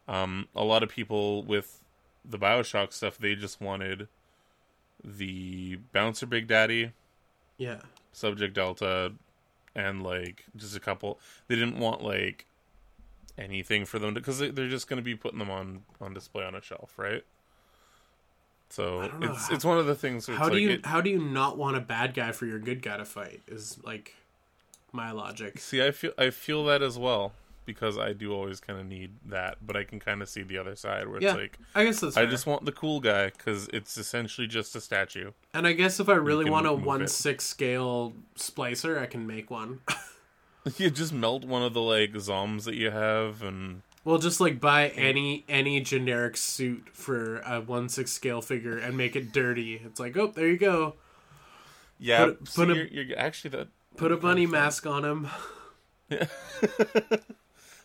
Um, a lot of people with the Bioshock stuff, they just wanted the Bouncer Big Daddy, yeah, Subject Delta, and like just a couple. They didn't want like anything for them because they, they're just going to be putting them on on display on a shelf, right? So don't know. it's it's one of the things. How do like you it- how do you not want a bad guy for your good guy to fight? Is like my logic. see? I feel I feel that as well because I do always kind of need that, but I can kind of see the other side where it's like I guess that's. I just want the cool guy because it's essentially just a statue. and I guess if I really want a move it. one six scale splicer, I can make one. You just melt one of the like zoms that you have, and well, just like buy any any generic suit for a one six scale figure and make it dirty. It's like, oh, there you go. yeah, Put- see, put a- you're, you're actually that. Put a bunny mask on him.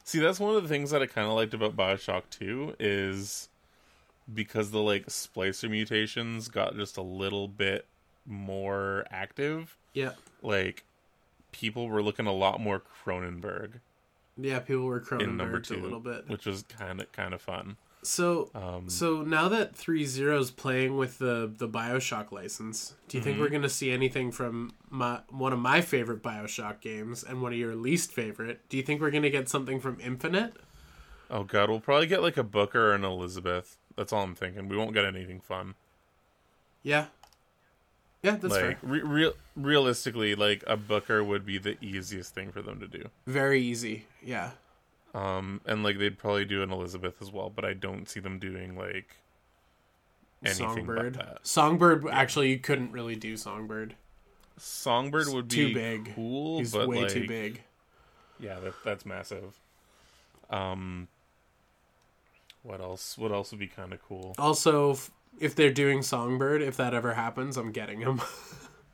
See, that's one of the things that I kind of liked about Bioshock 2 is because the like splicer mutations got just a little bit more active. Yeah, Like people were looking a lot more Cronenberg yeah. People were Cronenberg a little bit. which was kind of kind of fun. So Um, So now that Three Zero's playing with the the Bioshock license, do you think Mm-hmm. we're gonna see anything from my one of my favorite Bioshock games and one of your least favorite? Do you think we're gonna get something from Infinite? oh god, we'll probably get like a Booker or an Elizabeth. That's all I'm thinking. We won't get anything fun. Yeah, yeah, that's like fair. re- real realistically, like a Booker would be the easiest thing for them to do. Very easy. Yeah, Um, and like they'd probably do an Elizabeth as well, but I don't see them doing like anything Songbird. but that. Songbird. Actually, you couldn't really do Songbird. Songbird would be too big. cool, He's way like, too big. Yeah, that that's massive. Um, what else? What else would be kind of cool? Also, if they're doing Songbird, if that ever happens, I'm getting him.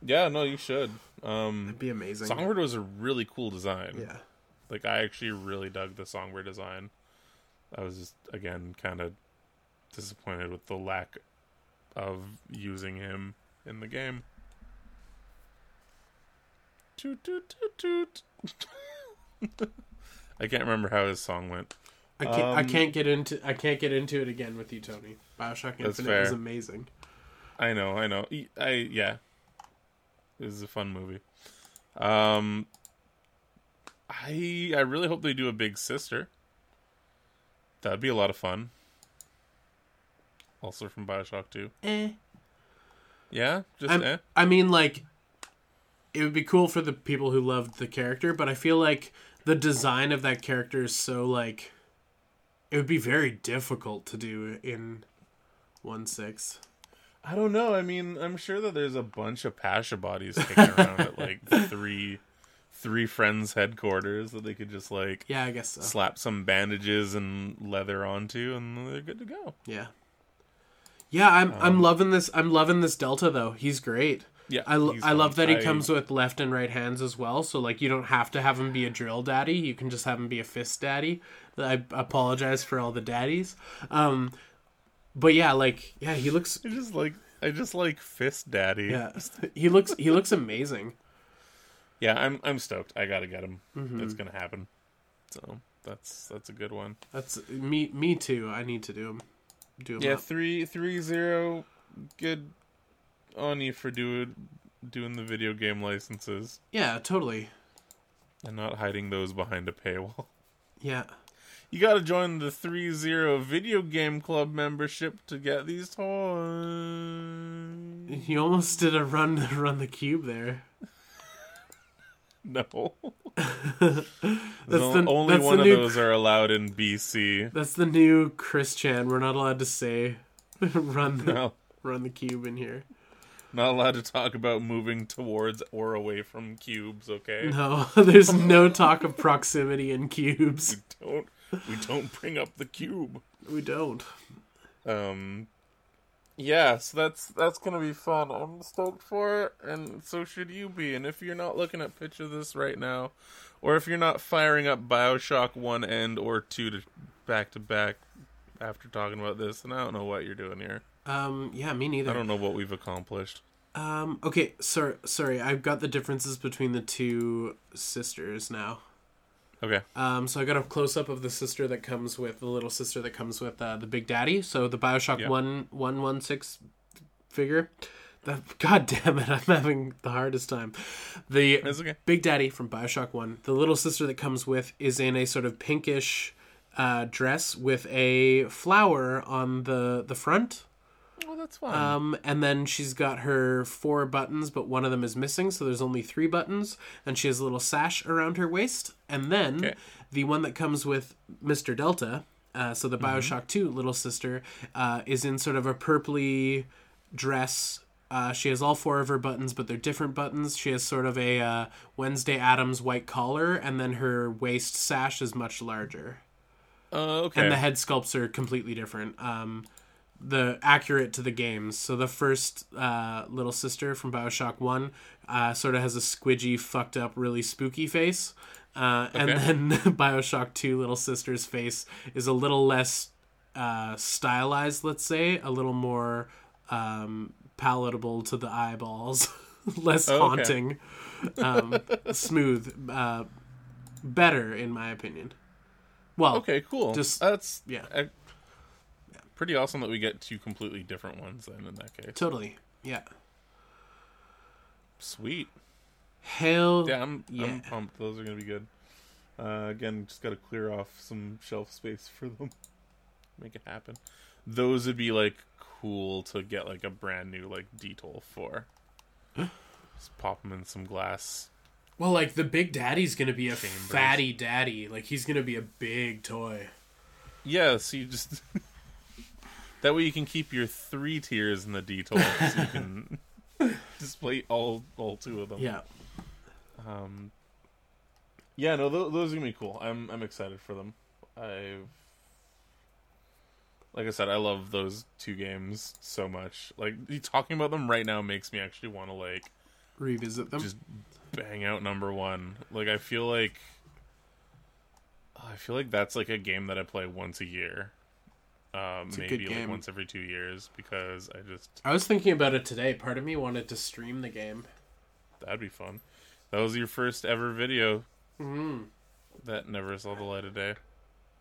Yeah, no, you should. Um, It'd be amazing. Songbird was a really cool design. Yeah. Like I actually really dug the Songbird design. I was just again kind of disappointed with the lack of using him in the game. Toot toot toot toot. I can't remember how his song went. I can't. I Um, can't get into. I can't get into it again with you, Tony. Bioshock Infinite is amazing. I know, I know. I yeah. this is a fun movie. Um I I really hope they do a big sister. That'd be a lot of fun. Also from Bioshock 2. Eh. Yeah? Just eh? I mean, like, it would be cool for the people who loved the character, but I feel like the design of that character is so like it would be very difficult to do in one six. I don't know. I mean, I'm sure that there's a bunch of Pasha bodies kicking around at like three three friends headquarters that they could just like Yeah, I guess so. slap some bandages and leather onto and they're good to go. Yeah. Yeah, I'm I'm um, loving this. I'm loving this Delta though. He's great. Yeah. I, I love that he comes with left and right hands as well. So like you don't have to have him be a drill daddy. You can just have him be a fist daddy. I apologize for all the daddies. Um, but yeah, like yeah, he looks I just like I just like fist daddy. yeah he looks he looks amazing. Yeah, I'm I'm stoked. I gotta get him. Mm-hmm. It's gonna happen. So that's that's a good one. That's me me too. I need to do him. Do him Yeah, up. three three zero. Good on you for doing doing the video game licenses yeah, totally. and not hiding those behind a paywall. Yeah. You gotta join the three zero video game club membership to get these toys. You almost did a run run the cube there. No, That's the only that's one the of new those are allowed in BC. That's the new Chris Chan. We're not allowed to say run the No, run the cube in here. Not allowed to talk about moving towards or away from cubes. Okay. No, there's no talk of proximity in cubes. We don't we don't bring up the cube. We don't. Um yeah, so that's that's gonna be fun. I'm stoked for it, and so should you be. And if you're not looking at pitch of this right now, or if you're not firing up Bioshock one and or two to back to back after talking about this, and I don't know what you're doing here. Um, yeah, me neither. I don't know what we've accomplished. Um, okay, sorry, sorry. I've got the differences between the two sisters now. Okay. Um, so I got a close up of the sister that comes with the little sister that comes with uh, the Big Daddy. So the Bioshock Yeah. one one one six figure. That, God damn it, I'm having the hardest time. The okay. Big Daddy from Bioshock One. The little sister that comes with is in a sort of pinkish uh, dress with a flower on the the front. Well, that's fine. Um, and then she's got her four buttons, but one of them is missing, so there's only three buttons. And she has a little sash around her waist. And then Okay. the one that comes with Mr. Delta, uh, so the Mm-hmm. Bioshock 2 little sister, uh, is in sort of a purpley dress. Uh, she has all four of her buttons, but they're different buttons. She has sort of a uh, Wednesday Addams white collar, and then her waist sash is much larger uh, okay. and the head sculpts are completely different. Um, the accurate to the games. So the first uh, little sister from Bioshock One uh, sort of has a squidgy, fucked up, really spooky face, uh, and then Bioshock Two little sister's face is a little less uh, stylized, let's say, a little more um, palatable to the eyeballs, less Oh, okay. haunting, um, smooth, uh, better in my opinion. Well, okay, cool. Just- that's yeah. uh, pretty awesome that we get two completely different ones. Then in that case, Totally. Yeah. sweet. Hell Yeah, I'm, Yeah. I'm pumped. Those are gonna be good. Uh, again, just gotta clear off some shelf space for them. Make it happen. Those would be like cool to get like a brand new like Detolf for. just pop them in some glass. Well, like the big daddy's gonna be a Chambers. fatty daddy. Like he's gonna be a big toy. Yeah, so you just that way you can keep your three tiers in the Detolf, so you can display all all two of them. Yeah. Um, yeah, no, th- those are gonna be cool. I'm I'm excited for them. I've like I said, I love those two games so much. Like talking about them right now makes me actually want to like Revisit them. just bang out number one. Like I feel like I feel like that's like a game that I play once a year. Um, maybe like game. once every two years because I just I was thinking about it today. Part of me wanted to stream the game. that'd be fun. That was your first ever video Mm. that never saw the light of day.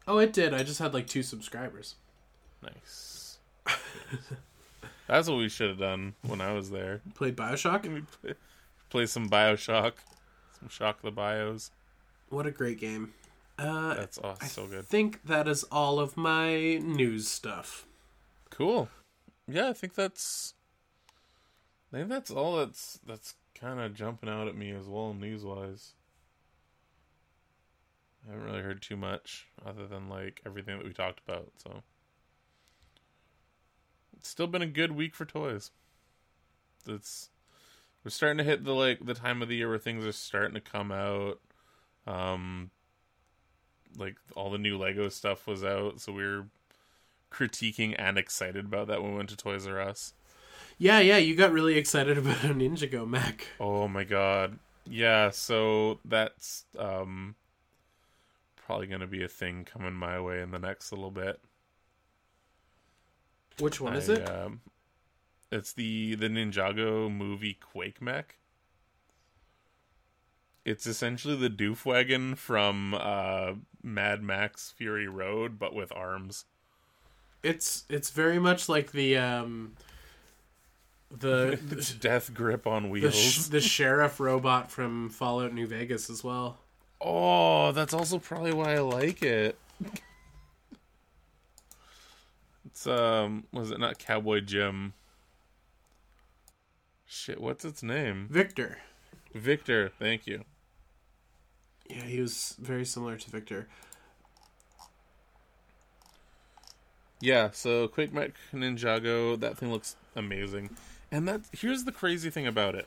Oh, it did. I just had like two subscribers. Nice. That's what we should have done when I was there. Played Bioshock. We play, play some Bioshock, some Shock the Bios. What a great game. Uh, That's I so good. I think that is all of my news stuff. Cool. Yeah, I think that's. I think that's all that's that's kind of jumping out at me as well news wise. I haven't really heard too much other than like everything that we talked about. So it's still been a good week for toys. It's we're starting to hit the like the time of the year where things are starting to come out. Um, like all the new Lego stuff was out, so we are critiquing and excited about that when we went to Toys R Us. Yeah, yeah, you got really excited about a Ninjago mech. Oh my god. Yeah, so that's um probably going to be a thing coming my way in the next little bit. Which one I, is it? Um, it's the the Ninjago movie Quake Mech. It's essentially the doof wagon from uh, Mad Max Fury Road, but with arms. It's it's very much like the um the death grip on the, wheels. sh- the sheriff robot from Fallout New Vegas as well. Oh, that's also probably why I like it. It's um was it not Cowboy Jim? Shit, what's its name? Victor. Victor, thank you. Yeah, he was very similar to Victor. Yeah, so Quake Mech Ninjago, that thing looks amazing. And that here's the crazy thing about it.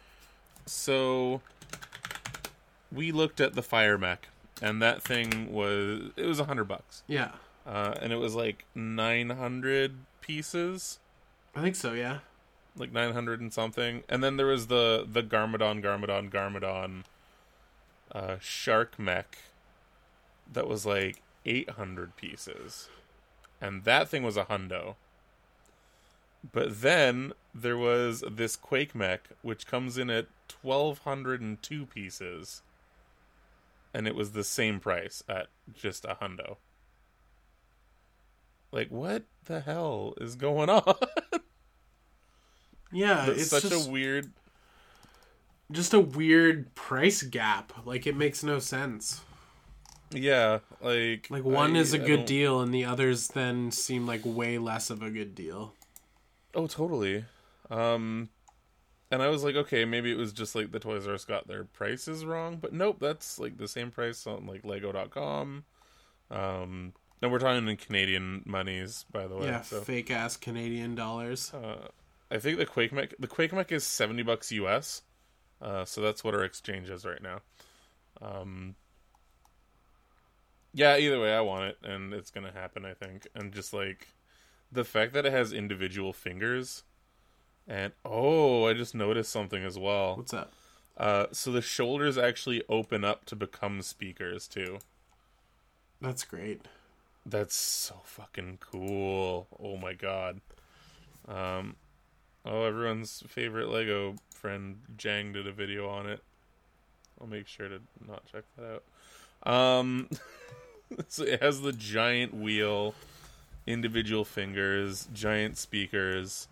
So we looked at the Fire Mech, and that thing was it was a hundred bucks. Yeah. Uh, and it was like nine hundred pieces. I think so, yeah. like 900 and something and then there was the the garmadon garmadon garmadon uh shark mech that was like 800 pieces. And that thing was a hundo. But then there was this quake mech which comes in at 1202 pieces. And it was the same price at just a hundo. Like what the hell is going on? Yeah, That's it's such just, a weird just a weird price gap. Like it makes no sense. Yeah, like Like one I- is a I good don't- deal and the others then seem like way less of a good deal. Oh, totally. Um, and I was like, okay, maybe it was just like the Toys R Us got their prices wrong, but nope, that's like the same price on like Lego.com. Um, and we're talking in Canadian monies, by the way. yeah, so fake ass Canadian dollars. uh, I think the Quake Mech, the Quake Mech is seventy bucks US. Uh, so that's what our exchange is right now. Um, yeah, either way, I want it, and it's gonna happen. I think, and just like the fact that it has individual fingers, and oh, I just noticed something as well. What's that? Uh, so the shoulders actually open up to become speakers too. That's great. That's so fucking cool. Oh my god. Um oh everyone's favorite Lego friend Jang did a video on it. I'll make sure to not check that out. Um so it has the giant wheel, individual fingers, giant speakers,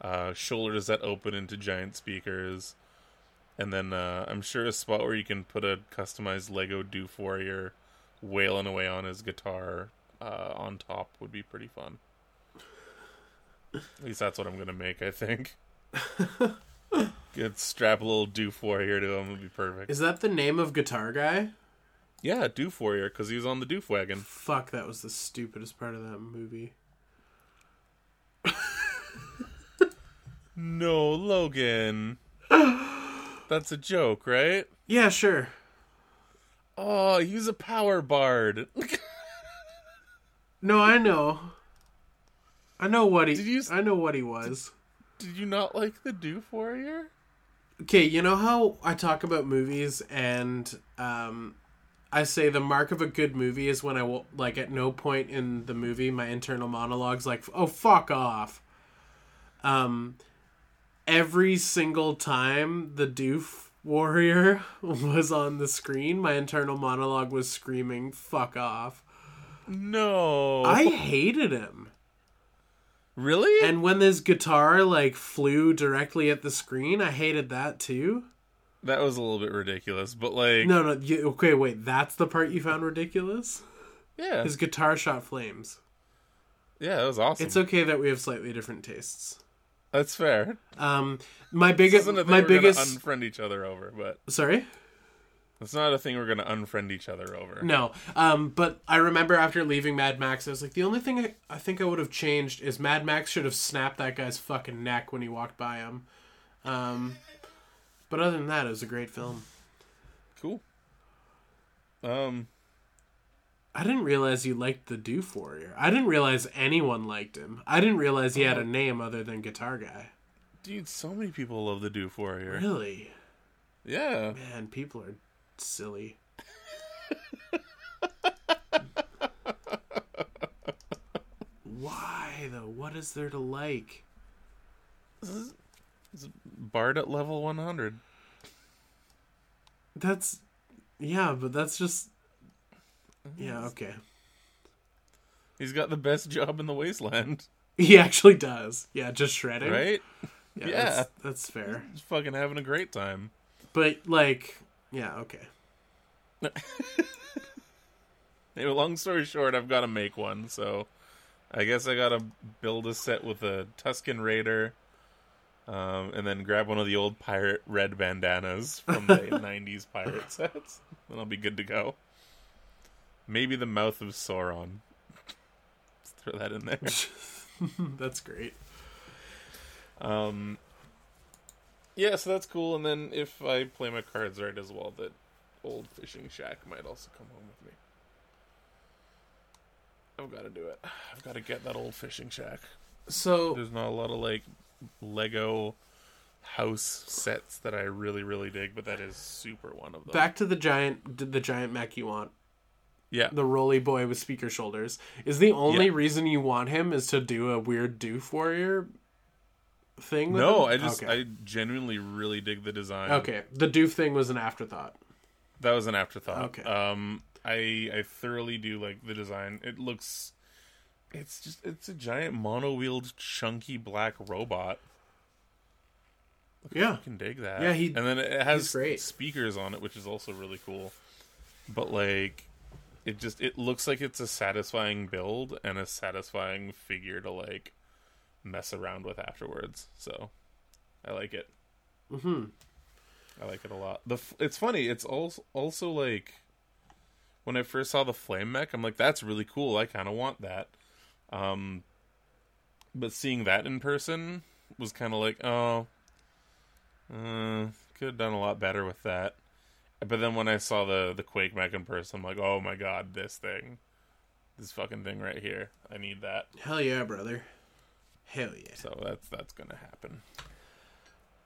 uh shoulders that open into giant speakers. And then uh, I'm sure a spot where you can put a customized Lego Doof Warrior wailing away on his guitar uh, on top would be pretty fun. At least that's what I'm gonna make. I think. Get strap a little Doof Warrior to him would be perfect. Is that the name of Guitar Guy? Yeah, Doof Warrior because he was on the Doof wagon. Fuck, that was the stupidest part of that movie. No, Logan. That's a joke, right? Yeah, sure. Oh, he's a power bard. No, I know. I know what he. Did you I know what he was. Did you not like the Doof Warrior? Okay, you know how I talk about movies and um, I say the mark of a good movie is when I will like at no point in the movie my internal monologue's like, "Oh fuck off." Um, every single time the Doof Warrior was on the screen, my internal monologue was screaming, "Fuck off." No. I hated him. Really? And when this guitar like flew directly at the screen, I hated that too. that was a little bit ridiculous, but like, No, no. You, okay, wait. That's the part you found ridiculous. yeah, His guitar shot flames. yeah, that was awesome. It's okay that we have slightly different tastes. That's fair. Um, my biggest, isn't a thing my biggest. unfriend each other over, but Sorry. It's not a thing we're gonna unfriend each other over. No, um, but I remember after leaving Mad Max, I was like, the only thing I, I think I would have changed is Mad Max should have snapped that guy's fucking neck when he walked by him. Um, but other than that, it was a great film. Cool. Um, I didn't realize you liked the Doof Warrior. I didn't realize anyone liked him. I didn't realize he had a name other than Guitar Guy. dude, so many people love the Doof Warrior. Really? Yeah. Man, people are silly. Why though? What is there to like? This is Bard at level 100. That's yeah, but that's just yeah, okay. He's got the best job in the wasteland, He actually does. Yeah, just shredding. right? Yeah, Yeah. That's, that's fair. He's fucking having a great time. But like, yeah, okay. Anyway, long story short, I've got to make one, so I guess I got to build a set with a Tusken Raider, um, and then grab one of the old pirate red bandanas from the '90s pirate sets, and I'll be good to go. Maybe the mouth of Sauron. Let's throw that in there. that's great. Um, yeah, so that's cool. And then if I play my cards right as well, that old fishing shack might also come home with me. I've got to do it. I've got to get that old fishing shack. So There's not a lot of like Lego house sets that I really really dig, but that is super one of them. back to the giant the giant mech you want. yeah, The roly boy with speaker shoulders. Is the only Yeah. reason you want him is to do a weird doof warrior thing with no, him? I just okay. I genuinely really dig the design. Okay. The doof thing was an afterthought. That was an afterthought. Okay. Um, I I thoroughly do like the design. It looks, it's just it's a giant mono-wheeled chunky black robot. Yeah. I can dig that. Yeah, he- and then it has great. speakers on it, which is also really cool. But like, it just it looks like it's a satisfying build and a satisfying figure to like mess around with afterwards. So, I like it. Mhm. I like it a lot. The it's funny. It's also also like when I first saw the flame mech, I'm like, that's really cool. I kind of want that. Um, but seeing that in person was kind of like, oh, uh, could have done a lot better with that. But then when I saw the the Quake mech in person, I'm like, oh my god, this thing, this fucking thing right here, I need that. Hell yeah, brother. Hell yeah. So that's that's gonna happen.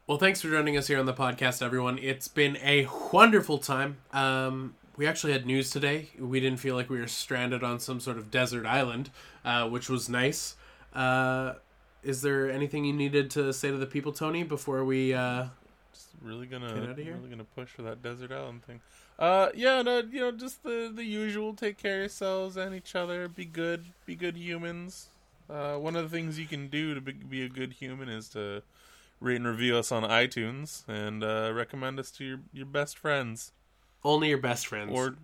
Well, thanks for joining us here on the podcast, everyone. It's been a wonderful time. Um, we actually had news today. We didn't feel like we were stranded on some sort of desert island, uh, which was nice. Uh, is there anything you needed to say to the people, Tony, before we? Uh... Just really gonna Get outta here? really gonna push for that desert island thing. Uh, yeah, no, you know, just the the usual. Take care of yourselves and each other. Be good. Be good humans. Uh, one of the things you can do to be, be a good human is to rate and review us on iTunes and uh, recommend us to your your best friends Only your best friends. or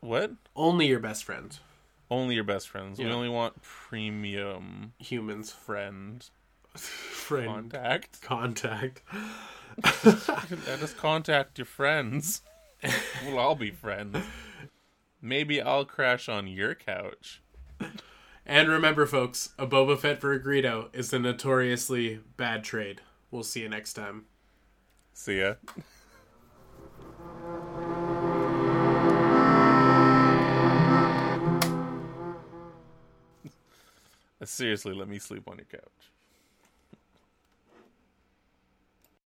what? only your best friends. Only your best friends. We only want premium Humans. friend Friend. contact. Contact. Let us contact your friends. we'll all be friends. Maybe I'll crash on your couch. And remember, folks, a Boba Fett for a Greedo is a notoriously bad trade. We'll see you next time. See ya. Seriously, let me sleep on your couch.